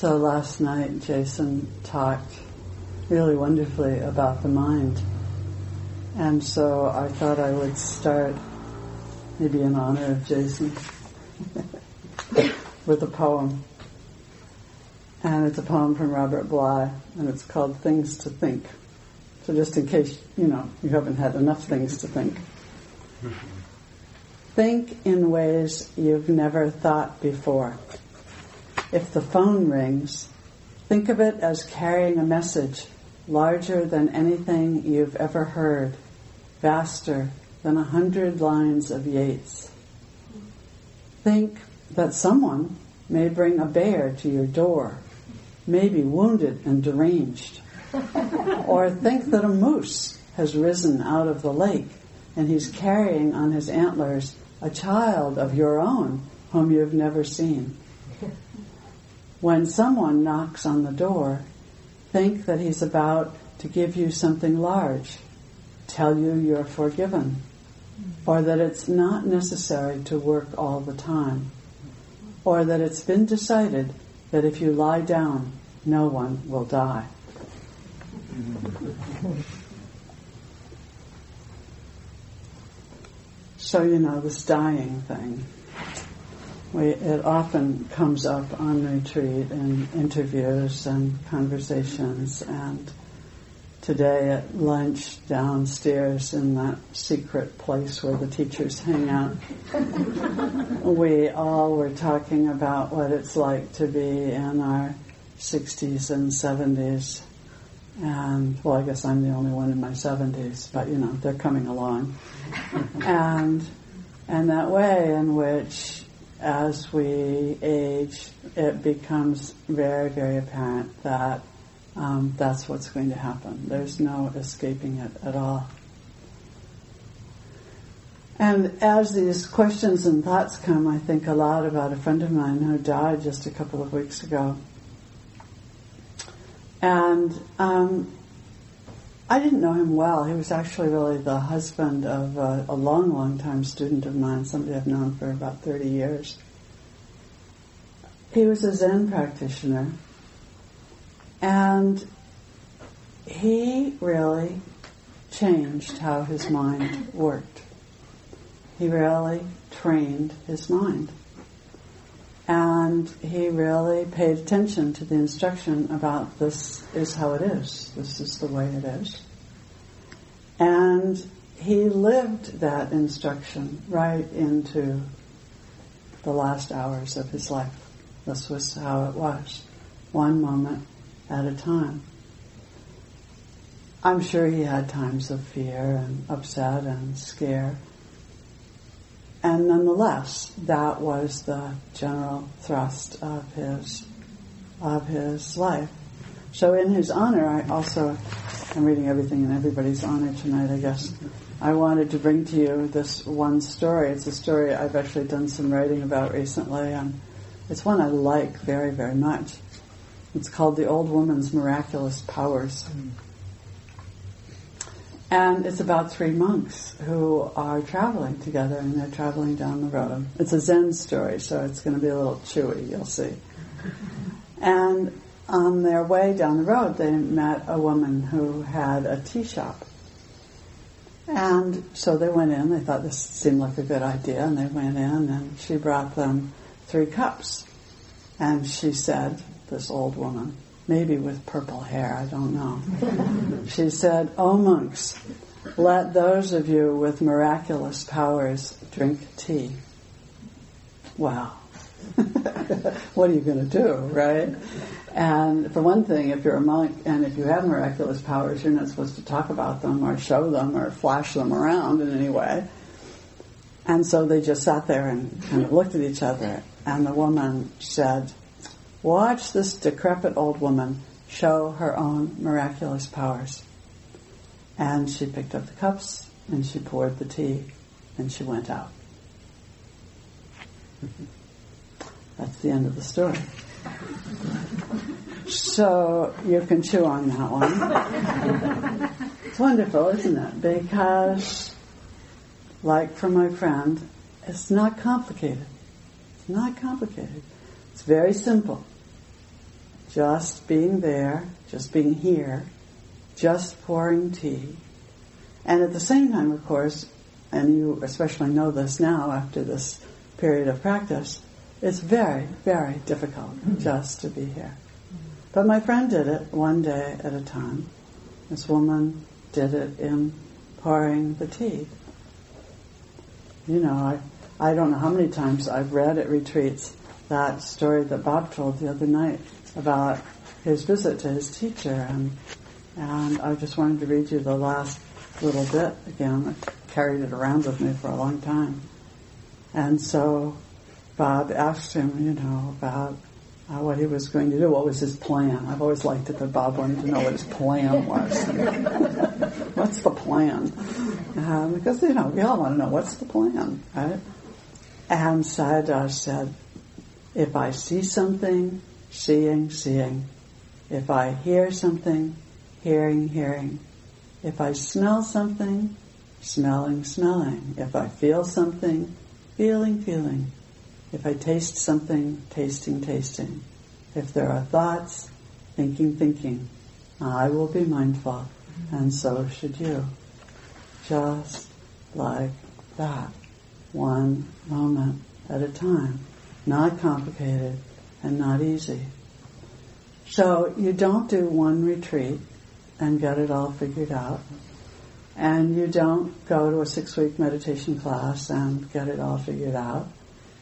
So last night, Jason talked really wonderfully about the mind. And so I thought I would start, maybe in honor of Jason, with a poem. And it's a poem from Robert Bly, and it's called Things to Think. So just in case, you know, you haven't had enough things to think. think in ways you've never thought before. If the phone rings, think of it as carrying a message larger than anything you've ever heard, vaster than a hundred lines of Yeats. Think that someone may bring a bear to your door, maybe wounded and deranged. or think that a moose has risen out of the lake and he's carrying on his antlers a child of your own whom you've never seen. When someone knocks on the door, think that he's about to give you something large, tell you you're forgiven, or that it's not necessary to work all the time, or that it's been decided that if you lie down, no one will die. so, you know, this dying thing we, it often comes up on retreat in interviews and conversations. And today at lunch downstairs in that secret place where the teachers hang out we all were talking about what it's like to be in our 60s and 70s and well I guess I'm the only one in my 70s but you know they're coming along. And and that way in which as we age, it becomes very, very apparent that um, that's what's going to happen. There's no escaping it at all. And as these questions and thoughts come, I think a lot about a friend of mine who died just a couple of weeks ago. And um, I didn't know him well. He was actually really the husband of a, a long, long time student of mine, somebody I've known for about 30 years. He was a Zen practitioner. And he really changed how his mind worked. He really trained his mind. And he really paid attention to the instruction about this is how it is, this is the way it is. And he lived that instruction right into the last hours of his life. This was how it was, one moment at a time. I'm sure he had times of fear and upset and scare. And nonetheless, that was the general thrust of his, of his life. So in his honor, I also, I'm reading everything in everybody's honor tonight, I guess. I wanted to bring to you this one story. It's a story I've actually done some writing about recently and it's one I like very, very much. It's called The Old Woman's Miraculous Powers. Mm. And it's about three monks who are traveling together and they're traveling down the road. It's a Zen story, so it's going to be a little chewy, you'll see. And on their way down the road, they met a woman who had a tea shop. And so they went in, they thought this seemed like a good idea, and they went in and she brought them three cups. And she said, this old woman, maybe with purple hair, I don't know. she said, Oh monks, let those of you with miraculous powers drink tea. Wow. what are you going to do, right? And for one thing, if you're a monk and if you have miraculous powers, you're not supposed to talk about them or show them or flash them around in any way. And so they just sat there and kind of looked at each other. And the woman said, Watch this decrepit old woman show her own miraculous powers. And she picked up the cups and she poured the tea and she went out. That's the end of the story. So you can chew on that one. It's wonderful, isn't it? Because like for my friend, it's not complicated. It's not complicated. It's very simple. Just being there, just being here, just pouring tea. And at the same time, of course, and you especially know this now after this period of practice, it's very, very difficult mm-hmm. just to be here. But my friend did it one day at a time. This woman did it in pouring the tea. You know, I, I don't know how many times I've read at retreats that story that Bob told the other night about his visit to his teacher and and I just wanted to read you the last little bit again. I carried it around with me for a long time. And so Bob asked him, you know, about uh, what he was going to do. What was his plan? I've always liked it that Bob wanted to know what his plan was. what's the plan? Uh, because, you know, we all want to know what's the plan, right? And Sayadaw said, if I see something, seeing, seeing. If I hear something, hearing, hearing. If I smell something, smelling, smelling. If I feel something, feeling, feeling. If I taste something, tasting, tasting. If there are thoughts, thinking, thinking. I will be mindful, and so should you. Just like that. One moment at a time. Not complicated and not easy. So you don't do one retreat and get it all figured out. And you don't go to a six week meditation class and get it all figured out.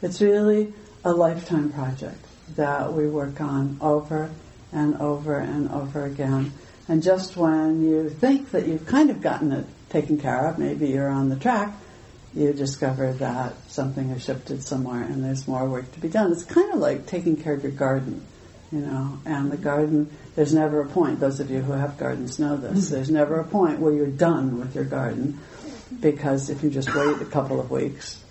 It's really a lifetime project that we work on over and over and over again. And just when you think that you've kind of gotten it taken care of, maybe you're on the track, you discover that something has shifted somewhere and there's more work to be done. It's kind of like taking care of your garden, you know, and the garden, there's never a point, those of you who have gardens know this, mm-hmm. there's never a point where you're done with your garden because if you just wait a couple of weeks,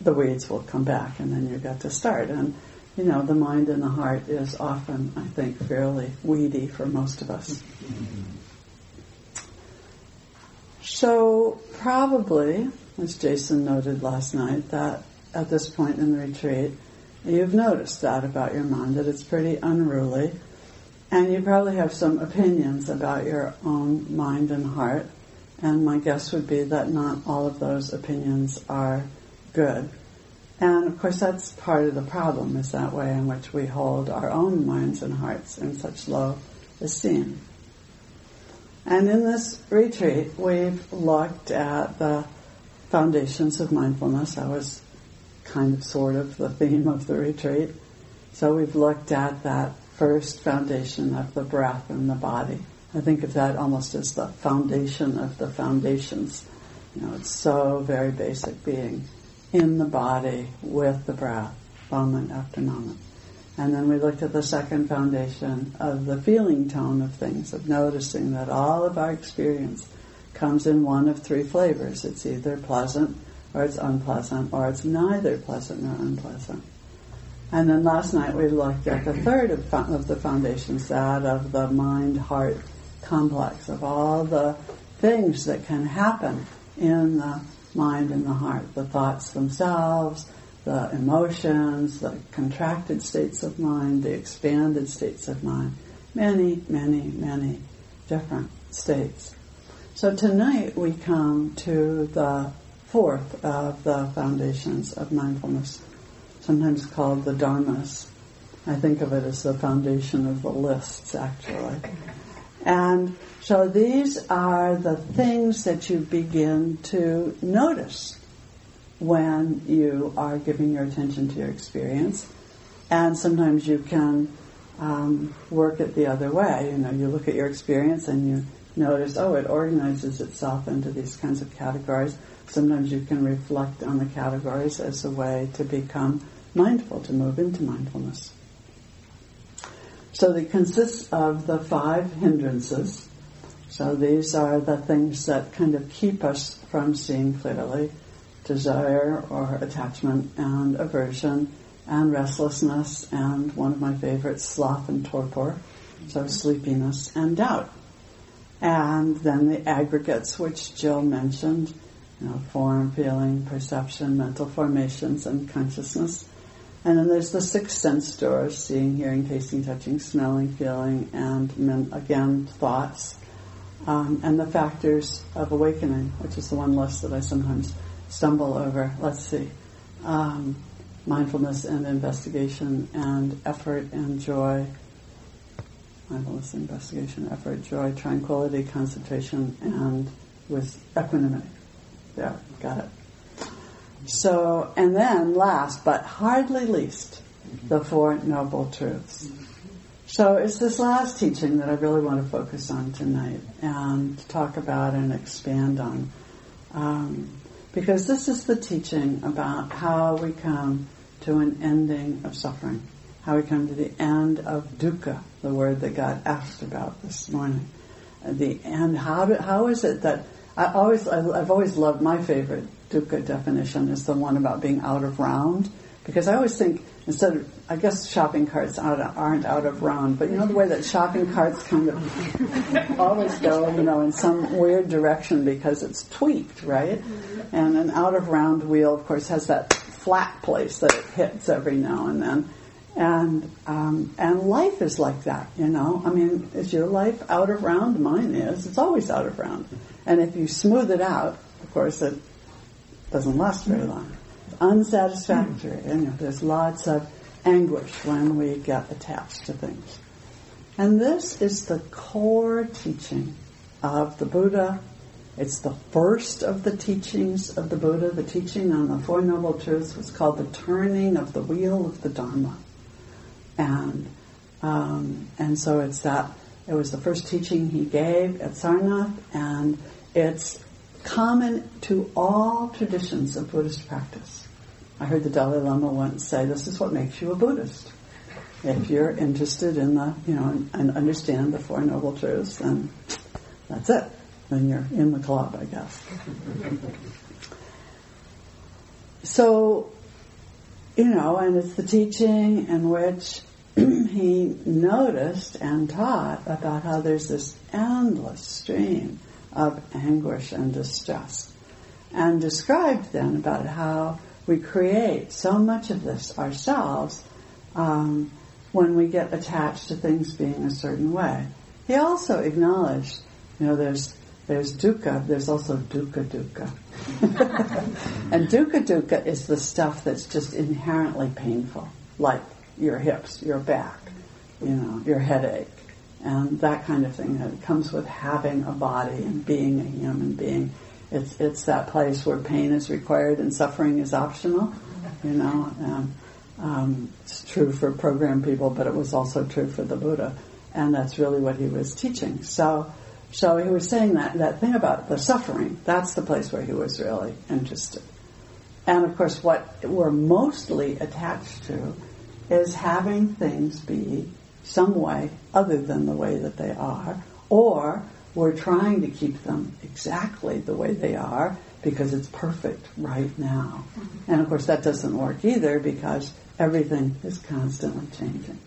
the weeds will come back and then you've got to start. And, you know, the mind and the heart is often, I think, fairly weedy for most of us. So, probably, as Jason noted last night, that at this point in the retreat, you've noticed that about your mind, that it's pretty unruly. And you probably have some opinions about your own mind and heart. And my guess would be that not all of those opinions are good. And of course, that's part of the problem, is that way in which we hold our own minds and hearts in such low esteem. And in this retreat, we've looked at the foundations of mindfulness. That was kind of sort of the theme of the retreat. So we've looked at that first foundation of the breath and the body. I think of that almost as the foundation of the foundations. You know, it's so very basic being in the body with the breath, moment after moment. And then we looked at the second foundation of the feeling tone of things, of noticing that all of our experience comes in one of three flavors. It's either pleasant, or it's unpleasant, or it's neither pleasant nor unpleasant. And then last night we looked at the third of, of the foundations, that of the mind-heart complex, of all the things that can happen in the mind and the heart, the thoughts themselves, the emotions, the contracted states of mind, the expanded states of mind. Many, many, many different states. So tonight we come to the fourth of the foundations of mindfulness, sometimes called the dharmas. I think of it as the foundation of the lists, actually. And so these are the things that you begin to notice when you are giving your attention to your experience. And sometimes you can um, work it the other way. You know, you look at your experience and you notice, oh, it organizes itself into these kinds of categories. Sometimes you can reflect on the categories as a way to become mindful, to move into mindfulness. So it consists of the five hindrances. So these are the things that kind of keep us from seeing clearly desire or attachment and aversion and restlessness and one of my favorites, sloth and torpor, so sleepiness and doubt. And then the aggregates which Jill mentioned, you know, form, feeling, perception, mental formations, and consciousness. And then there's the six sense doors, seeing, hearing, tasting, touching, smelling, feeling, and again, thoughts. Um, and the factors of awakening, which is the one list that I sometimes stumble over. Let's see. Um, mindfulness and investigation and effort and joy. Mindfulness, investigation, effort, joy, tranquility, concentration, and with equanimity. Yeah, got it. So, and then last but hardly least, the Four Noble Truths. So it's this last teaching that I really want to focus on tonight and talk about and expand on. Um, because this is the teaching about how we come to an ending of suffering, how we come to the end of dukkha, the word that God asked about this morning. Uh, the end, how, do, how is it that I always, I've always loved my favorite dukkha definition is the one about being out of round. Because I always think, instead of, I guess shopping carts aren't out of round, but you know the way that shopping carts kind of always go, you know, in some weird direction because it's tweaked, right? And an out of round wheel, of course, has that flat place that it hits every now and then. And um, and life is like that, you know. I mean, is your life out of round? Mine is. It's always out of round. And if you smooth it out, of course, it doesn't last very long. It's unsatisfactory. And you know, there's lots of anguish when we get attached to things. And this is the core teaching of the Buddha. It's the first of the teachings of the Buddha. The teaching on the Four Noble Truths was called the turning of the wheel of the Dharma. And um, and so it's that it was the first teaching he gave at Sarnath, and it's common to all traditions of Buddhist practice. I heard the Dalai Lama once say, "This is what makes you a Buddhist. If you're interested in the, you know, and, and understand the Four Noble Truths, then that's it. Then you're in the club, I guess." so, you know, and it's the teaching in which he noticed and taught about how there's this endless stream of anguish and distress. And described then about how we create so much of this ourselves um, when we get attached to things being a certain way. He also acknowledged, you know, there's there's dukkha, there's also dukkha dukkha. and dukkha dukkha is the stuff that's just inherently painful, like your hips, your back, you know, your headache, and that kind of thing that comes with having a body and being a human being. It's it's that place where pain is required and suffering is optional. You know, um, um, it's true for program people, but it was also true for the Buddha, and that's really what he was teaching. So. So he was saying that, that thing about the suffering, that's the place where he was really interested. And of course, what we're mostly attached to is having things be some way other than the way that they are, or we're trying to keep them exactly the way they are because it's perfect right now. Mm-hmm. And of course, that doesn't work either because everything is constantly changing.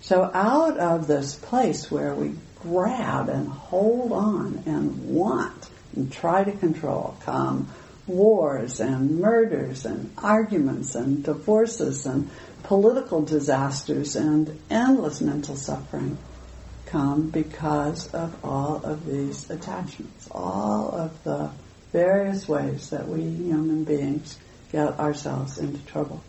So, out of this place where we grab and hold on and want and try to control come wars and murders and arguments and divorces and political disasters and endless mental suffering come because of all of these attachments, all of the various ways that we human beings get ourselves into trouble.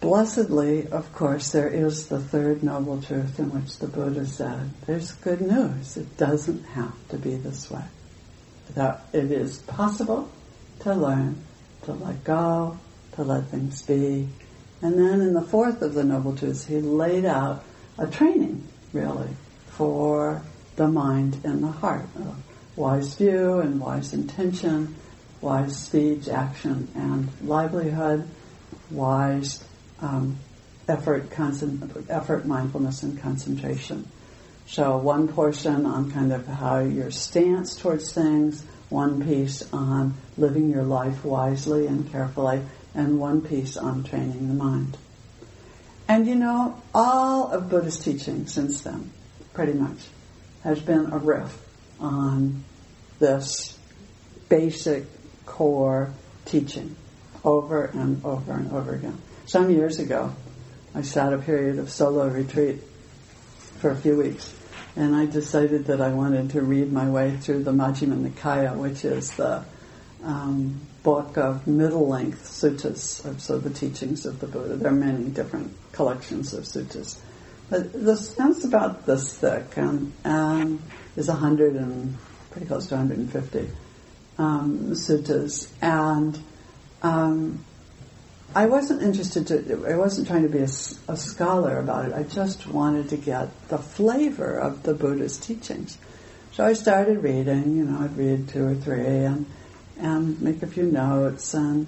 Blessedly, of course, there is the third noble truth in which the Buddha said, there's good news. It doesn't have to be this way. That it is possible to learn to let go, to let things be. And then in the fourth of the Noble Truths, he laid out a training, really, for the mind and the heart. A wise view and wise intention, wise speech, action, and livelihood, wise um, effort, concent- effort, mindfulness, and concentration. So one portion on kind of how your stance towards things, one piece on living your life wisely and carefully, and one piece on training the mind. And you know, all of Buddhist teaching since then, pretty much, has been a riff on this basic core teaching over and over and over again. Some years ago, I sat a period of solo retreat for a few weeks, and I decided that I wanted to read my way through the Majjhima Nikaya, which is the um, book of middle length suttas, so the teachings of the Buddha. There are many different collections of suttas. But the one's about this thick and, and is 100 and pretty close to 150 um, suttas. And um, I wasn't interested to, I wasn't trying to be a, a, scholar about it. I just wanted to get the flavor of the Buddha's teachings. So I started reading, you know, I'd read two or three and, and make a few notes. And,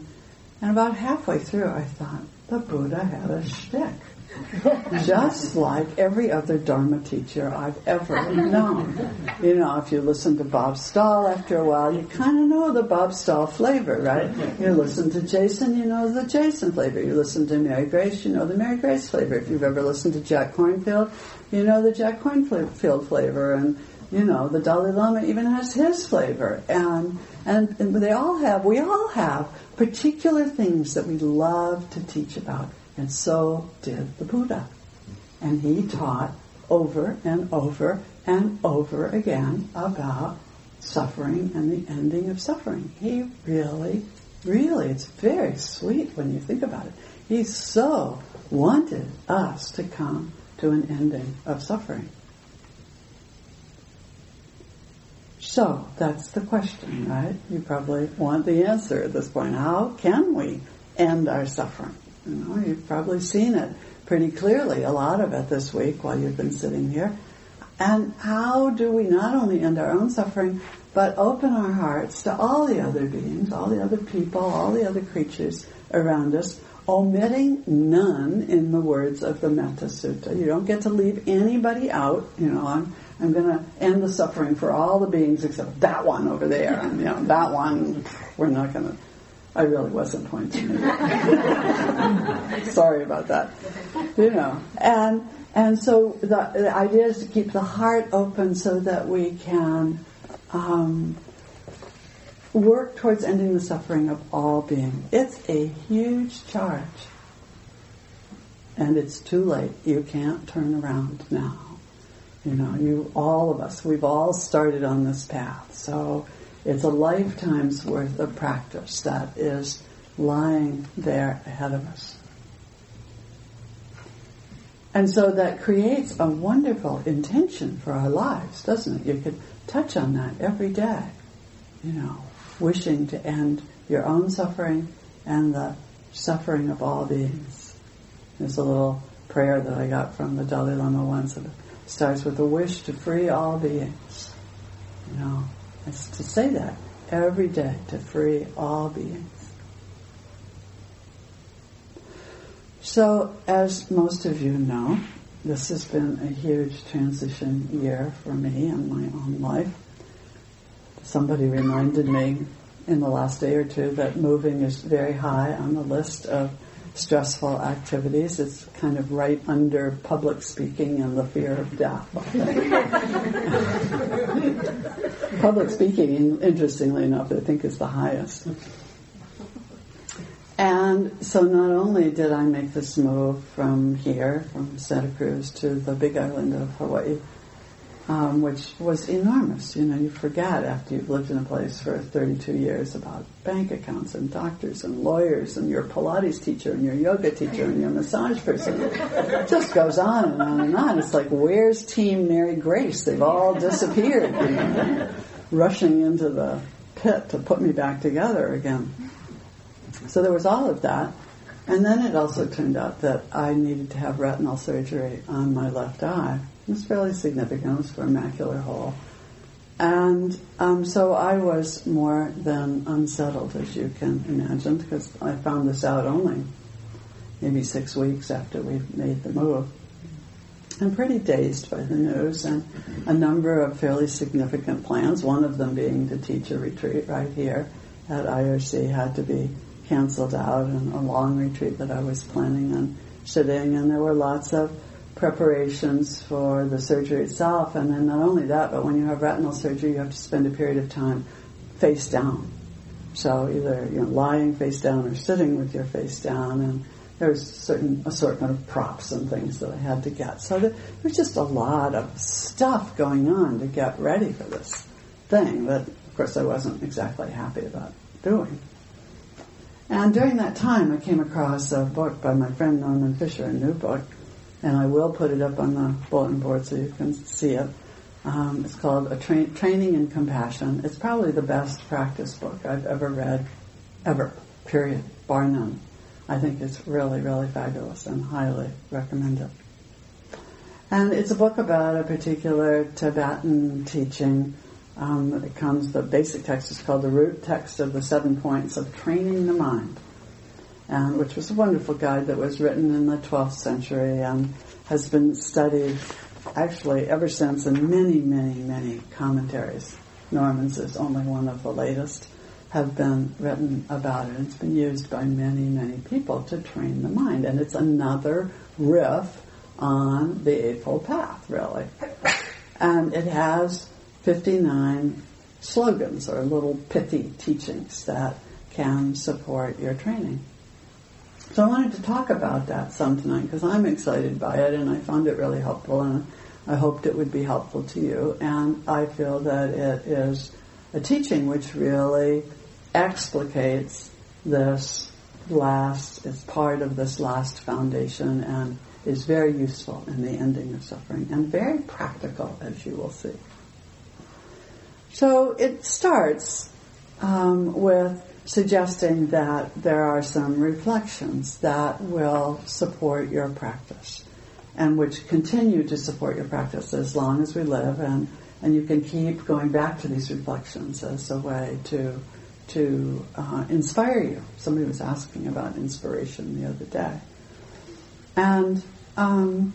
and about halfway through, I thought, the Buddha had a shtick. Just like every other Dharma teacher I've ever known. You know, if you listen to Bob Stahl after a while, you kind of know the Bob Stahl flavor, right? You listen to Jason, you know the Jason flavor. You listen to Mary Grace, you know the Mary Grace flavor. If you've ever listened to Jack Kornfield, you know the Jack Kornfield flavor. And, you know, the Dalai Lama even has his flavor. And, and, and they all have, we all have particular things that we love to teach about. And so did the Buddha. And he taught over and over and over again about suffering and the ending of suffering. He really, really, it's very sweet when you think about it. He so wanted us to come to an ending of suffering. So that's the question, mm-hmm. right? You probably want the answer at this point. How can we end our suffering? You know, you've probably seen it pretty clearly, a lot of it this week while you've been sitting here. And how do we not only end our own suffering, but open our hearts to all the other beings, all the other people, all the other creatures around us, omitting none in the words of the Metta Sutta. You don't get to leave anybody out. You know, I'm, I'm going to end the suffering for all the beings except that one over there. And, you know, that one, we're not going to I really wasn't pointing. Sorry about that. You know, and and so the, the, idea is to keep the heart open so that we can um, work towards ending the suffering of all beings. It's a huge charge, and it's too late. You can't turn around now. You know, you all of us, we've all started on this path, so it's a lifetime's worth of practice that is lying there ahead of us. And so that creates a wonderful intention for our lives, doesn't it? You could touch on that every day. You know, wishing to end your own suffering and the suffering of all beings. There's a little prayer that I got from the Dalai Lama once. Starts with a wish to free all beings. You know, is to say that every day to free all beings. So, as most of you know, this has been a huge transition year for me in my own life. Somebody reminded me in the last day or two that moving is very high on the list of stressful activities. It's kind of right under public speaking and the fear of death. public speaking, interestingly enough, I think is the highest. And so not only did I make this move from here, from Santa Cruz to the big island of Hawaii, um, which was enormous. You know, you forget after you've lived in a place for 32 years about bank accounts and doctors and lawyers and your Pilates teacher and your yoga teacher and your massage person. It just goes on and on and on. It's like, where's Team Mary Grace? They've all disappeared. You know, rushing into the pit to put me back together again. So there was all of that. And then it also turned out that I needed to have retinal surgery on my left eye. It was fairly significant. It was for macular hole. And um, so I was more than unsettled, as you can imagine, because I found this out only maybe six weeks after we made the move. I'm pretty dazed by the news and a number of fairly significant plans, one of them being to teach a retreat right here at IRC had to be canceled out and a long retreat that I was planning on sitting and there were lots of preparations for the surgery itself. And then not only that, but when you have retinal surgery, you have to spend a period of time face down. So either you know lying face down or sitting with your face down, and there was certain assortment of props and things that I had to get. So there was just a lot of stuff going on to get ready for this thing that, of course, I wasn't exactly happy about doing. And during that time, I came across a book by my friend Norman Fischer, a new book, and I will put it up on the bulletin board so you can see it. Um, it's called A Tra- Training in Compassion. It's probably the best practice book I've ever read, ever, period, bar none. I think it's really, really fabulous and highly recommend it. And it's a book about a particular Tibetan teaching. Um, it comes, the basic text is called The Root Text of the Seven Points of Training the Mind, and which was a wonderful guide that was written in the 12th century and has been studied actually ever since in many, many, many commentaries. Norman's is only one of the latest have been written about it. It's been used by many, many people to train the mind. And it's another riff on the Eightfold Path, really. And it has 59 slogans or little pithy teachings that can support your training. So I wanted to talk about that some tonight because I'm excited by it and I found it really helpful and I hoped it would be helpful to you. And I feel that it is a teaching which really explicates this last, it's part of this last foundation and is very useful in the ending of suffering and very practical, as you will see. So it starts um, with suggesting that there are some reflections that will support your practice and which continue to support your practice as long as we live and, and you can keep going back to these reflections as a way to to uh, inspire you. Somebody was asking about inspiration the other day. And um,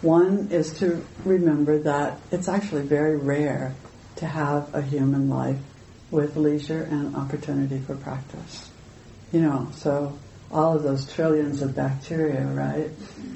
one is to remember that it's actually very rare to have a human life with leisure and opportunity for practice. You know, so all of those trillions of bacteria, right?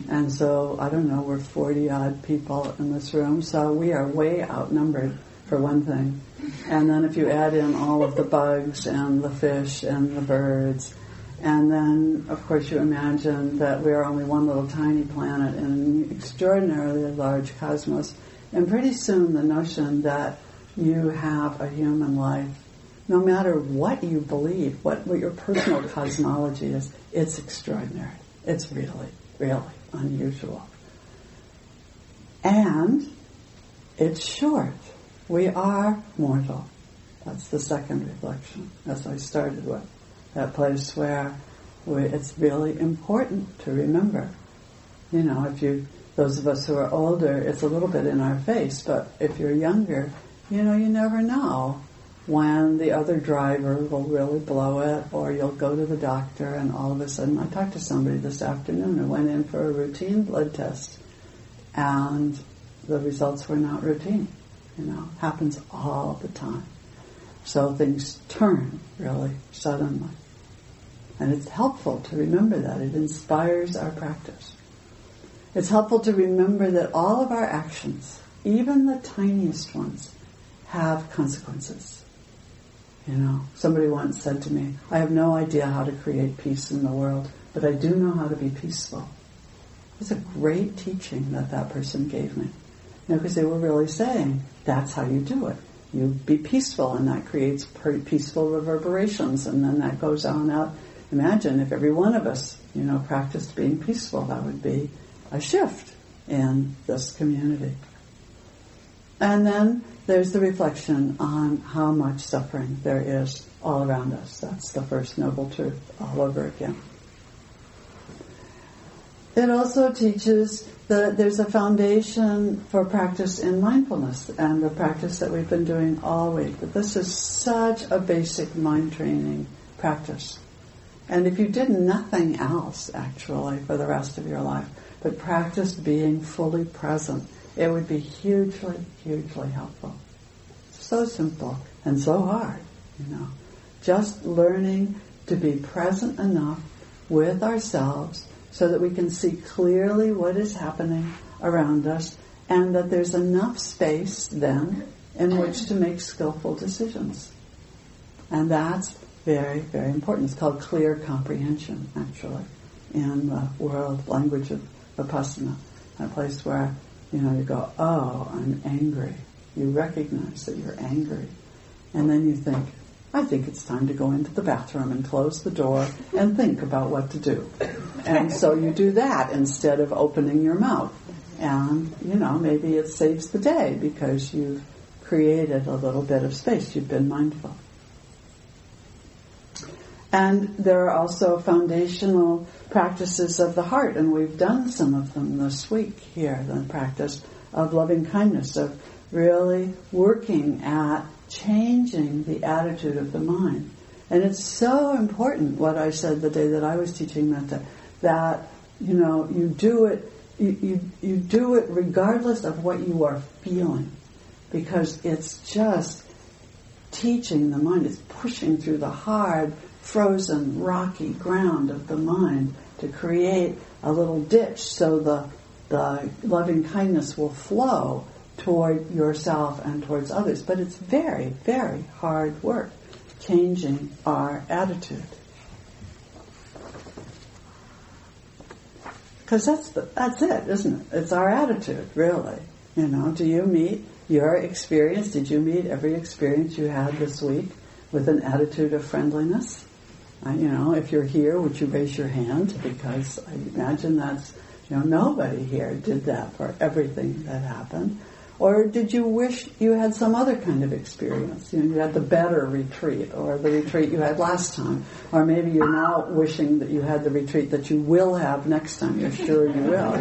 And so, I don't know, we're 40 odd people in this room, so we are way outnumbered for one thing. And then if you add in all of the bugs and the fish and the birds, and then of course you imagine that we are only one little tiny planet in an extraordinarily large cosmos, and pretty soon the notion that you have a human life, no matter what you believe, what, what your personal cosmology is, it's extraordinary. It's really, really unusual. And it's short. We are mortal. That's the second reflection, as I started with. That place where we, it's really important to remember. You know, if you, those of us who are older, it's a little bit in our face, but if you're younger, you know, you never know when the other driver will really blow it, or you'll go to the doctor and all of a sudden, I talked to somebody this afternoon who went in for a routine blood test, and the results were not routine. You know, happens all the time. So things turn really suddenly. And it's helpful to remember that. It inspires our practice. It's helpful to remember that all of our actions, even the tiniest ones, have consequences. You know, somebody once said to me, I have no idea how to create peace in the world, but I do know how to be peaceful. It was a great teaching that that person gave me. You know, because they were really saying, that's how you do it. You be peaceful, and that creates peaceful reverberations, and then that goes on out. Imagine if every one of us, you know, practiced being peaceful, that would be a shift in this community. And then there's the reflection on how much suffering there is all around us. That's the first noble truth all over again. It also teaches that there's a foundation for practice in mindfulness and the practice that we've been doing all week. That this is such a basic mind training practice. And if you did nothing else actually for the rest of your life, but practiced being fully present, it would be hugely, hugely helpful. So simple and so hard, you know. Just learning to be present enough with ourselves so that we can see clearly what is happening around us and that there's enough space then in which to make skillful decisions. And that's very, very important. It's called clear comprehension, actually, in the world language of Vipassana. A place where, you know, you go, oh, I'm angry. You recognize that you're angry. And then you think, I think it's time to go into the bathroom and close the door and think about what to do. And so you do that instead of opening your mouth. And, you know, maybe it saves the day because you've created a little bit of space. You've been mindful. And there are also foundational practices of the heart, and we've done some of them this week here, the practice of loving kindness, of really working at changing the attitude of the mind. And it's so important what I said the day that I was teaching metta, that, you know, you do it, you, you, you do it regardless of what you are feeling. Because it's just teaching the mind, it's pushing through the hard, frozen, rocky ground of the mind to create a little ditch so the, the loving kindness will flow toward yourself and towards others. But it's very, very hard work changing our attitude. Because that's the, that's it, isn't it? It's our attitude, really. You know, do you meet your experience? Did you meet every experience you had this week with an attitude of friendliness? You know, if you're here, would you raise your hand? Because I imagine that's, you know, nobody here did that for everything that happened. Or did you wish you had some other kind of experience? You know, you had the better retreat or the retreat you had last time. Or maybe you're now wishing that you had the retreat that you will have next time. You're sure you will.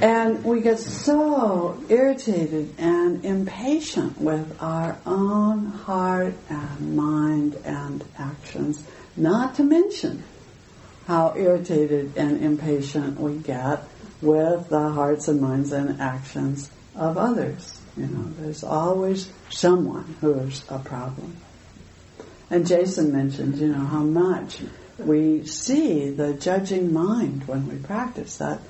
and we get so irritated and impatient with our own heart and mind and actions, not to mention how irritated and impatient we get with the hearts and minds and actions of others. You know, there's always someone who's a problem. And Jason mentioned, you know, how much we see the judging mind when we practice that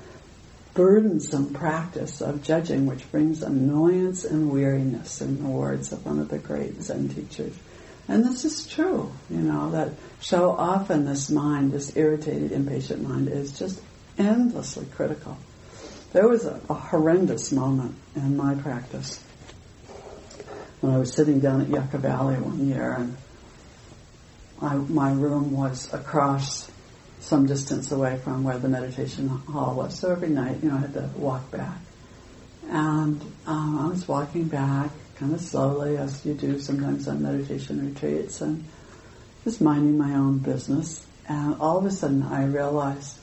burdensome practice of judging, which brings annoyance and weariness, in the words of one of the great Zen teachers. And this is true, you know, that so often this mind, this irritated, impatient mind, is just endlessly critical. There was a, a horrendous moment in my practice when I was sitting down at Yucca Valley one year and I, my room was across some distance away from where the meditation hall was. So every night, you know, I had to walk back. And um, I was walking back kind of slowly, as you do sometimes on meditation retreats, and just minding my own business. And all of a sudden, I realized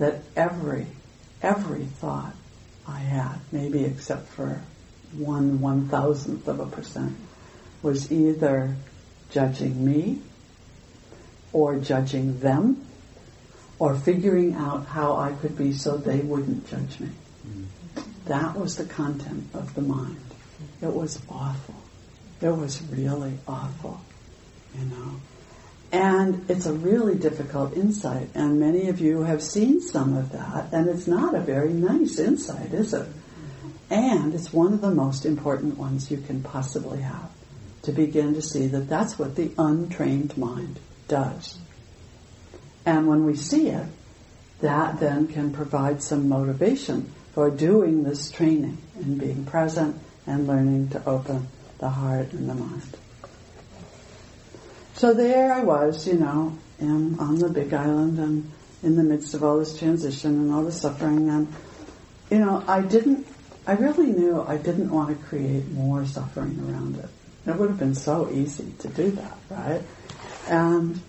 that every, every thought I had, maybe except for one one thousandth of a percent, was either judging me or judging them or figuring out how I could be so they wouldn't judge me. Mm-hmm. That was the content of the mind. It was awful. It was really awful, you know. And it's a really difficult insight, and many of you have seen some of that, and it's not a very nice insight, is it? And it's one of the most important ones you can possibly have to begin to see that that's what the untrained mind does. And when we see it, that then can provide some motivation for doing this training and being present and learning to open the heart and the mind. So there I was, you know, on the big island and in the midst of all this transition and all the suffering and, you know, I didn't, I really knew I didn't want to create more suffering around it. It would have been so easy to do that, right? And,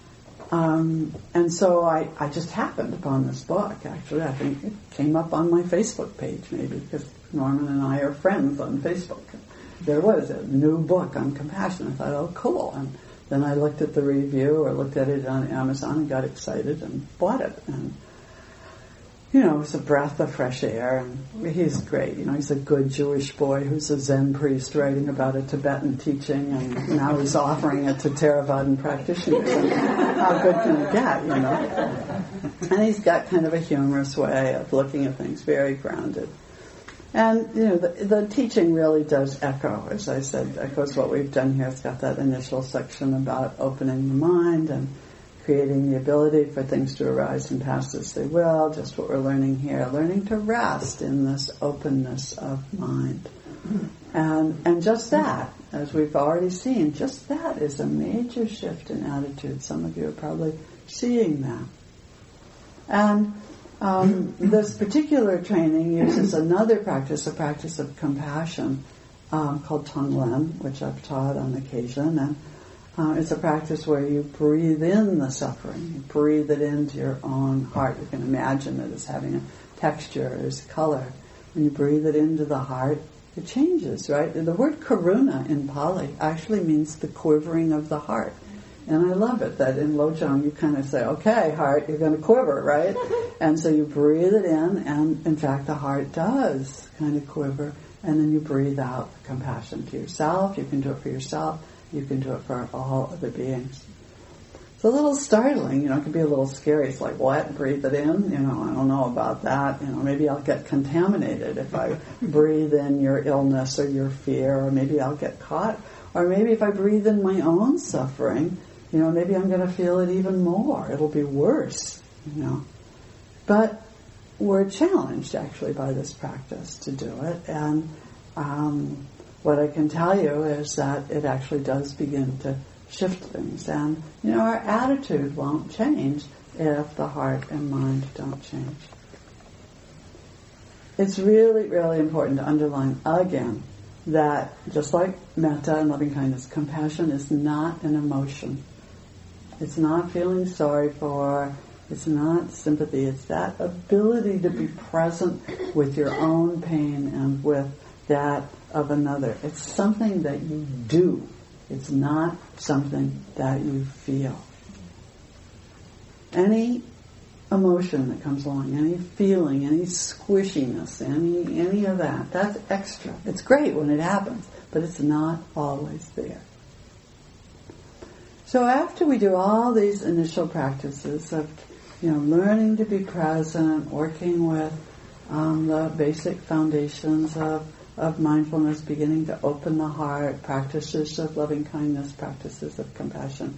um, and so I, I just happened upon this book, actually. I think it came up on my Facebook page maybe because Norman and I are friends on Facebook. There was a new book on compassion. I thought, oh, cool. And then I looked at the review or looked at it on Amazon and got excited and bought it. And, you know, it was a breath of fresh air and he's great. You know, he's a good Jewish boy who's a Zen priest writing about a Tibetan teaching and now he's offering it to Theravadan practitioners. And how good can it get, you know? And he's got kind of a humorous way of looking at things, very grounded. And, you know, the, the teaching really does echo, as I said, echoes what we've done here. It's got that initial section about opening the mind and creating the ability for things to arise and pass as they will, just what we're learning here, learning to rest in this openness of mind. And, and just that, as we've already seen, just that is a major shift in attitude. Some of you are probably seeing that. And um, this particular training uses another practice, a practice of compassion um, called Tonglen, which I've taught on occasion. And uh, it's a practice where you breathe in the suffering, you breathe it into your own heart. You can imagine it as having a texture, as color. When you breathe it into the heart, it changes, right? The word karuna in Pali actually means the quivering of the heart. And I love it that in Lojong you kind of say, okay, heart, you're going to quiver, right? and so you breathe it in, and in fact the heart does kind of quiver, and then you breathe out compassion to yourself. You can do it for yourself. You can do it for all other beings. It's a little startling, you know, it can be a little scary. It's like, what? Breathe it in? You know, I don't know about that. You know, maybe I'll get contaminated if I breathe in your illness or your fear, or maybe I'll get caught. Or maybe if I breathe in my own suffering, you know, maybe I'm going to feel it even more. It'll be worse, you know. But we're challenged actually by this practice to do it. And um, what I can tell you is that it actually does begin to shift things. And, you know, our attitude won't change if the heart and mind don't change. It's really, really important to underline again that just like metta and loving kindness, compassion is not an emotion. It's not feeling sorry for, it's not sympathy, it's that ability to be present with your own pain and with that of another. It's something that you do. It's not something that you feel. Any emotion that comes along, any feeling, any squishiness, any any of that, that's extra. It's great when it happens, but it's not always there. So after we do all these initial practices of, you know, learning to be present, working with um, the basic foundations of, of mindfulness, beginning to open the heart, practices of loving kindness, practices of compassion,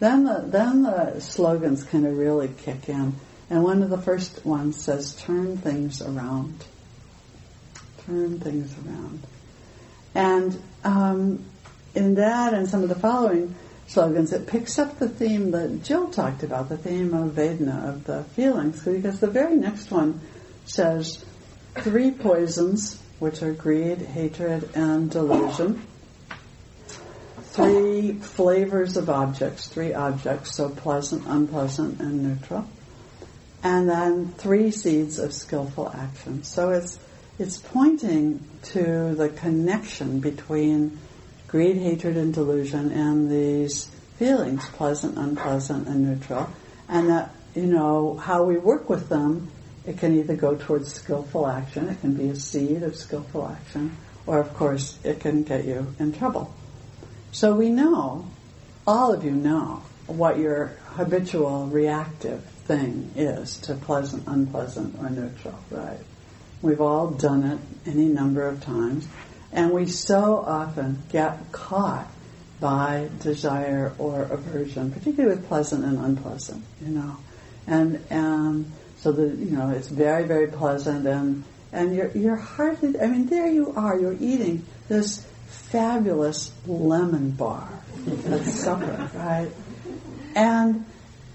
then the, then the slogans kind of really kick in. And one of the first ones says, turn things around. Turn things around. And um, in that and some of the following, slogans, it picks up the theme that Gil talked about, the theme of Vedana, of the feelings, because the very next one says three poisons, which are greed, hatred, and delusion. Three flavors of objects, three objects, so pleasant, unpleasant, and neutral. And then three seeds of skillful action. So it's, it's pointing to the connection between greed, hatred, and delusion, and these feelings, pleasant, unpleasant, and neutral, and that, you know, how we work with them, it can either go towards skillful action, it can be a seed of skillful action, or of course, it can get you in trouble. So we know, all of you know, what your habitual reactive thing is to pleasant, unpleasant, or neutral, right? We've all done it any number of times. And we so often get caught by desire or aversion, particularly with pleasant and unpleasant, you know. And and so the you know, it's very, very pleasant and and you're you're hardly I mean, there you are, you're eating this fabulous lemon bar at supper, right? And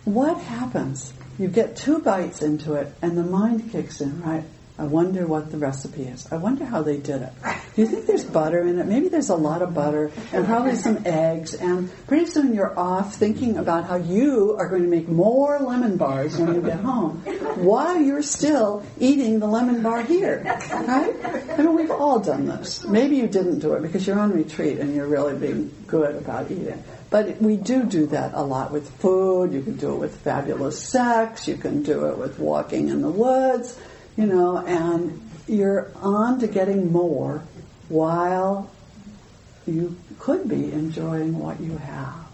what happens? You get two bites into it and the mind kicks in, right? I wonder what the recipe is. I wonder how they did it. Do you think there's butter in it? Maybe there's a lot of butter and probably some eggs. And pretty soon you're off thinking about how you are going to make more lemon bars when you get home while you're still eating the lemon bar here. Right? I mean, we've all done this. Maybe you didn't do it because you're on retreat and you're really being good about eating. But we do do that a lot with food. You can do it with fabulous sex. You can do it with walking in the woods you know, and you're on to getting more while you could be enjoying what you have.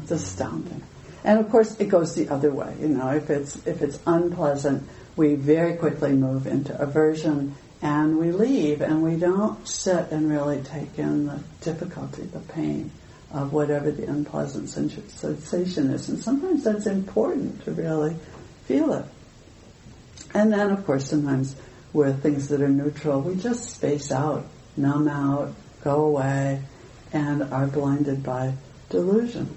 It's astounding. And of course, it goes the other way. You know, if it's if it's unpleasant, we very quickly move into aversion and we leave and we don't sit and really take in the difficulty, the pain of whatever the unpleasant sensation is. And sometimes that's important to really feel it. And then, of course, sometimes with things that are neutral, we just space out, numb out, go away, and are blinded by delusion.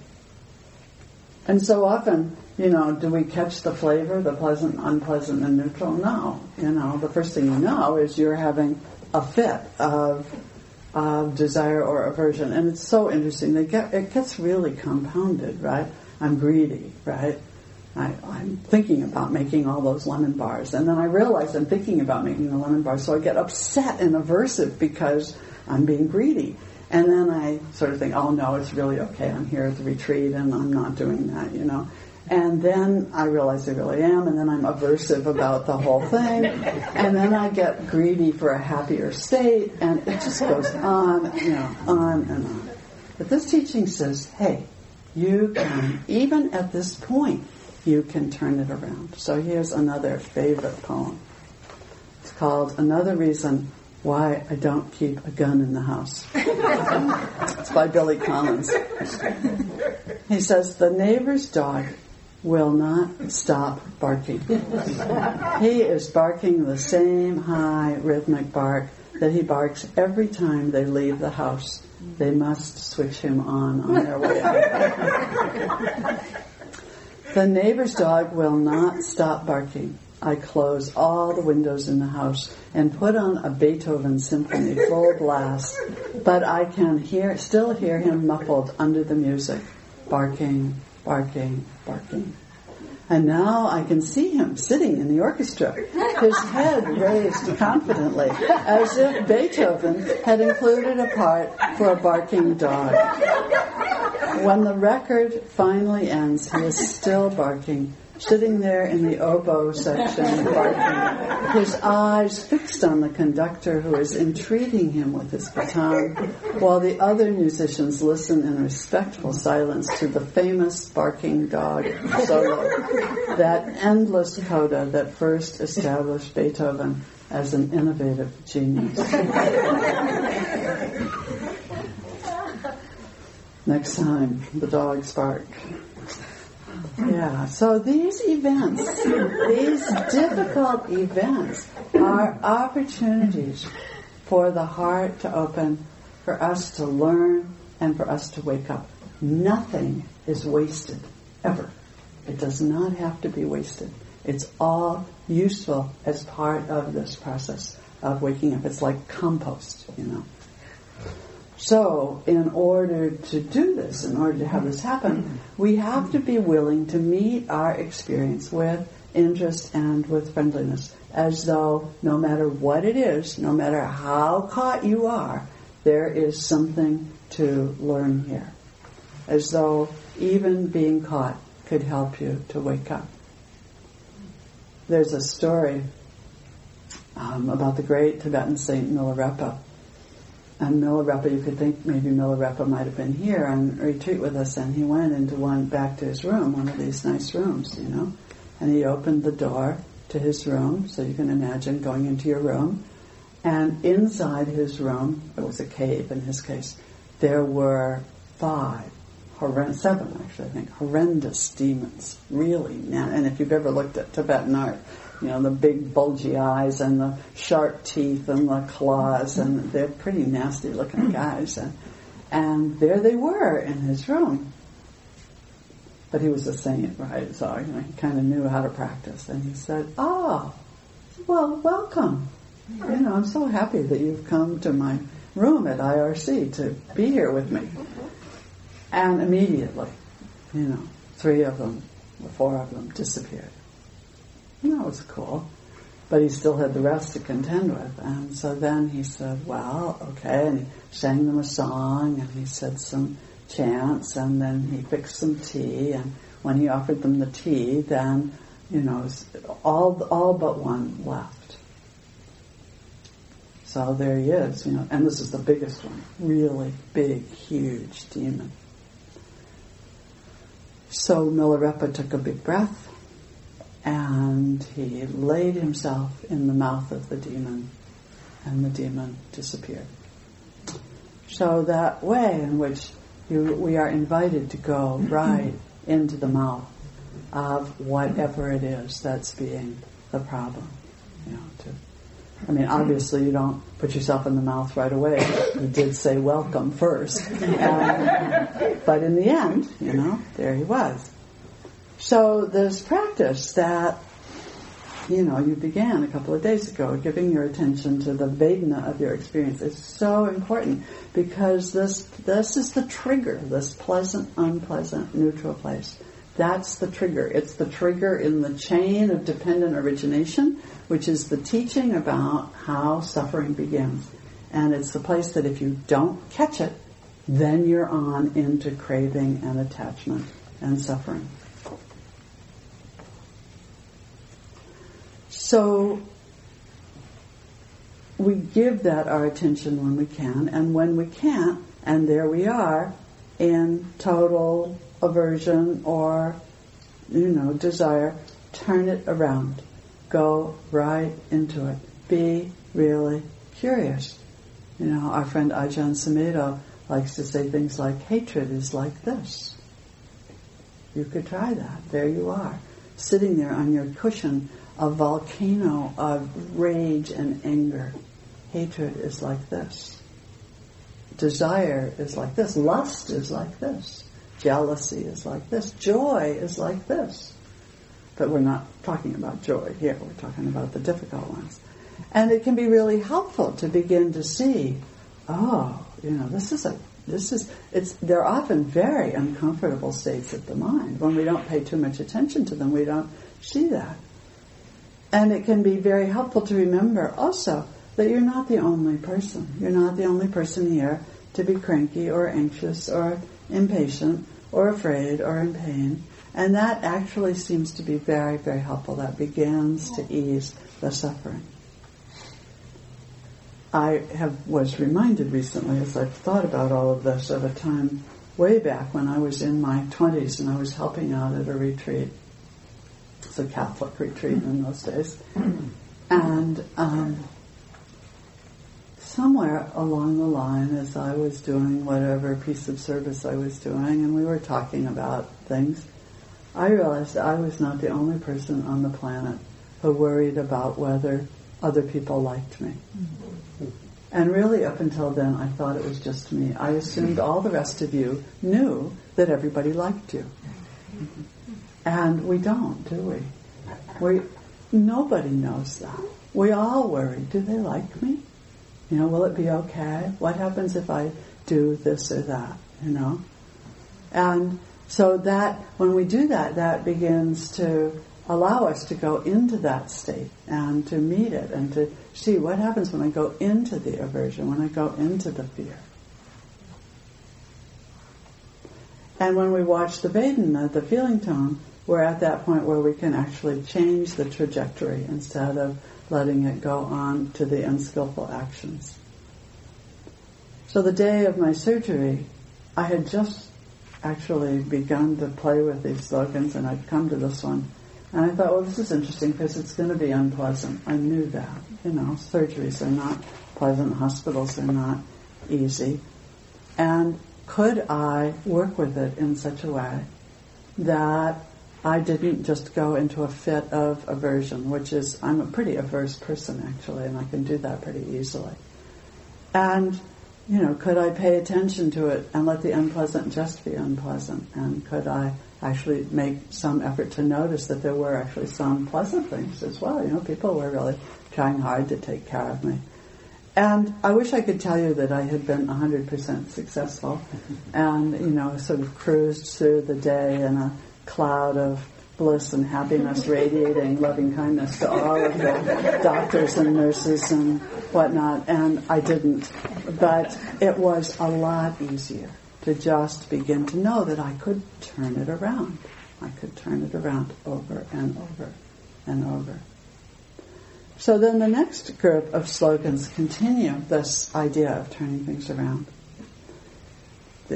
And so often, you know, do we catch the flavor, the pleasant, unpleasant, and neutral? No. You know, the first thing you know is you're having a fit of, of desire or aversion. And it's so interesting. Get, it gets really compounded, right? I'm greedy, right? I, am thinking about making all those lemon bars. And then I realize I'm thinking about making the lemon bars, so I get upset and aversive because I'm being greedy. And then I sort of think, oh no, it's really okay. I'm here at the retreat and I'm not doing that, you know. And then I realize I really am, and then I'm aversive about the whole thing. And then I get greedy for a happier state, and it just goes on, you know, on and on. But this teaching says, hey, you can, even at this point, you can turn it around. So here's another favorite poem. It's called Another Reason why I don't keep a gun in the house. it's by Billy Collins. He says, The neighbor's dog will not stop barking. he is barking the same high rhythmic bark that he barks every time they leave the house. They must switch him on on their way out. the neighbor's dog will not stop barking. I close all the windows in the house and put on a Beethoven symphony full blast, but I can hear, still hear him muffled under the music, barking, barking, barking. And now I can see him sitting in the orchestra, his head raised confidently, as if Beethoven had included a part for a barking dog. When the record finally ends, he is still barking, sitting there in the oboe section, barking, his eyes fixed on the conductor who is entreating him with his baton, while the other musicians listen in respectful silence to the famous barking dog solo, that endless coda that first established Beethoven as an innovative genius. Next time, the dogs bark. Yeah, so these events, these difficult events, are opportunities for the heart to open, for us to learn, and for us to wake up. Nothing is wasted, ever. It does not have to be wasted. It's all useful as part of this process of waking up. It's like compost, you know. So, in order to do this, in order to have this happen, we have to be willing to meet our experience with interest and with friendliness, as though no matter what it is, no matter how caught you are, there is something to learn here. As though even being caught could help you to wake up. There's a story um, about the great Tibetan saint Milarepa and Milarepa, you could think maybe Milarepa might have been here on retreat with us, and he went into one back to his room, one of these nice rooms, you know, and he opened the door to his room, so you can imagine going into your room, and inside his room, it was a cave in his case, there were five, horrendous, seven actually, I think, horrendous demons, really. Now, and if you've ever looked at Tibetan art, you know, the big bulgy eyes and the sharp teeth and the claws, and they're pretty nasty looking guys. And, and there they were in his room. But he was a saint, right? So you know, he kind of knew how to practice. And he said, "Oh, well, welcome. You know, I'm so happy that you've come to my room at IRC to be here with me." And immediately, you know, three of them, the four of them disappeared. That was cool. But he still had the rest to contend with. And so then he said, well, okay. And he sang them a song and he said some chants and then he fixed some tea. And when he offered them the tea, then, you know, all, all but one left. So there he is, you know, and this is the biggest one. Really big, huge demon. So Milarepa took a big breath and he laid himself in the mouth of the demon and the demon disappeared. So that way in which you, we are invited to go right into the mouth of whatever it is that's being the problem. You know, to, I mean, obviously you don't put yourself in the mouth right away. You did say welcome first. Um, but in the end, you know, there he was. So this practice that you know, you began a couple of days ago, giving your attention to the Vedana of your experience is so important because this, this is the trigger, this pleasant, unpleasant, neutral place. That's the trigger. It's the trigger in the chain of dependent origination, which is the teaching about how suffering begins. And it's the place that if you don't catch it, then you're on into craving and attachment and suffering. So we give that our attention when we can, and when we can't, and there we are in total aversion or, you know, desire, turn it around. Go right into it. Be really curious. You know, our friend Ajahn Sumedho likes to say things like, hatred is like this. You could try that. There you are, sitting there on your cushion a volcano of rage and anger. Hatred is like this. Desire is like this. Lust is like this. Jealousy is like this. Joy is like this. But we're not talking about joy here. We're talking about the difficult ones. And it can be really helpful to begin to see, oh, you know, this is a this is it's they're often very uncomfortable states of the mind. When we don't pay too much attention to them, we don't see that. And it can be very helpful to remember also that you're not the only person. You're not the only person here to be cranky or anxious or impatient or afraid or in pain. And that actually seems to be very, very helpful. That begins to ease the suffering. I have was reminded recently as I've thought about all of this of a time way back when I was in my 20s and I was helping out at a retreat a Catholic retreat in those days. And um, somewhere along the line, as I was doing whatever piece of service I was doing, and we were talking about things, I realized I was not the only person on the planet who worried about whether other people liked me. And really, up until then, I thought it was just me. I assumed all the rest of you knew that everybody liked you. And we don't, do we? We, nobody knows that. We all worry. Do they like me? You know, will it be okay? What happens if I do this or that? You know? And so that, when we do that, that begins to allow us to go into that state and to meet it and to see what happens when I go into the aversion, when I go into the fear. And when we watch the Vedana, the feeling tone, we're at that point where we can actually change the trajectory instead of letting it go on to the unskillful actions. So the day of my surgery, I had just actually begun to play with these slogans and I'd come to this one. And I thought, well, this is interesting because it's going to be unpleasant. I knew that. You know, surgeries are not pleasant, hospitals are not easy. And could I work with it in such a way that I didn't just go into a fit of aversion, which is, I'm a pretty averse person actually, and I can do that pretty easily. And, you know, could I pay attention to it and let the unpleasant just be unpleasant? And could I actually make some effort to notice that there were actually some pleasant things as well? You know, people were really trying hard to take care of me. And I wish I could tell you that I had been 100% successful and, you know, sort of cruised through the day in a cloud of bliss and happiness radiating loving kindness to all of the doctors and nurses and whatnot, and I didn't. But it was a lot easier to just begin to know that I could turn it around. I could turn it around over and over and over. So then the next group of slogans continue this idea of turning things around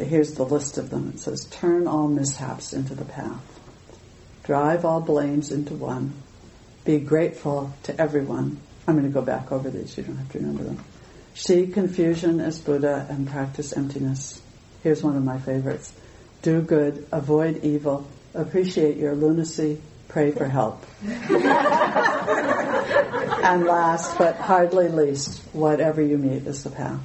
here's the list of them. It says, turn all mishaps into the path. Drive all blames into one. Be grateful to everyone I'm going to go back over these. You don't have to remember them. See confusion as Buddha and practice emptiness. Here's one of my favorites. Do good, avoid evil, appreciate your lunacy, pray for help. and last but hardly least, whatever you meet is the path.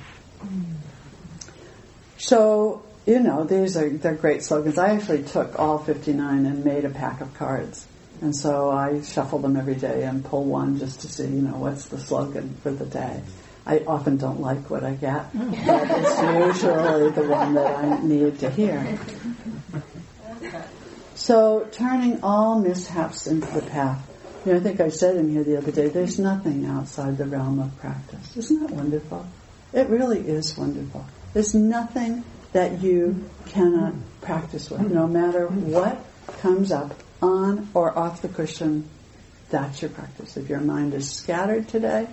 So, you know, these are they're great slogans. I actually took all 59 and made a pack of cards. And so I shuffle them every day and pull one just to see, you know, what's the slogan for the day. I often don't like what I get, but it's usually the one that I need to hear. So turning all mishaps into the path. You know, I think I said in here the other day, there's nothing outside the realm of practice. Isn't that wonderful? It really is wonderful. There's nothing that you cannot practice with. No matter what comes up on or off the cushion, that's your practice. If your mind is scattered today,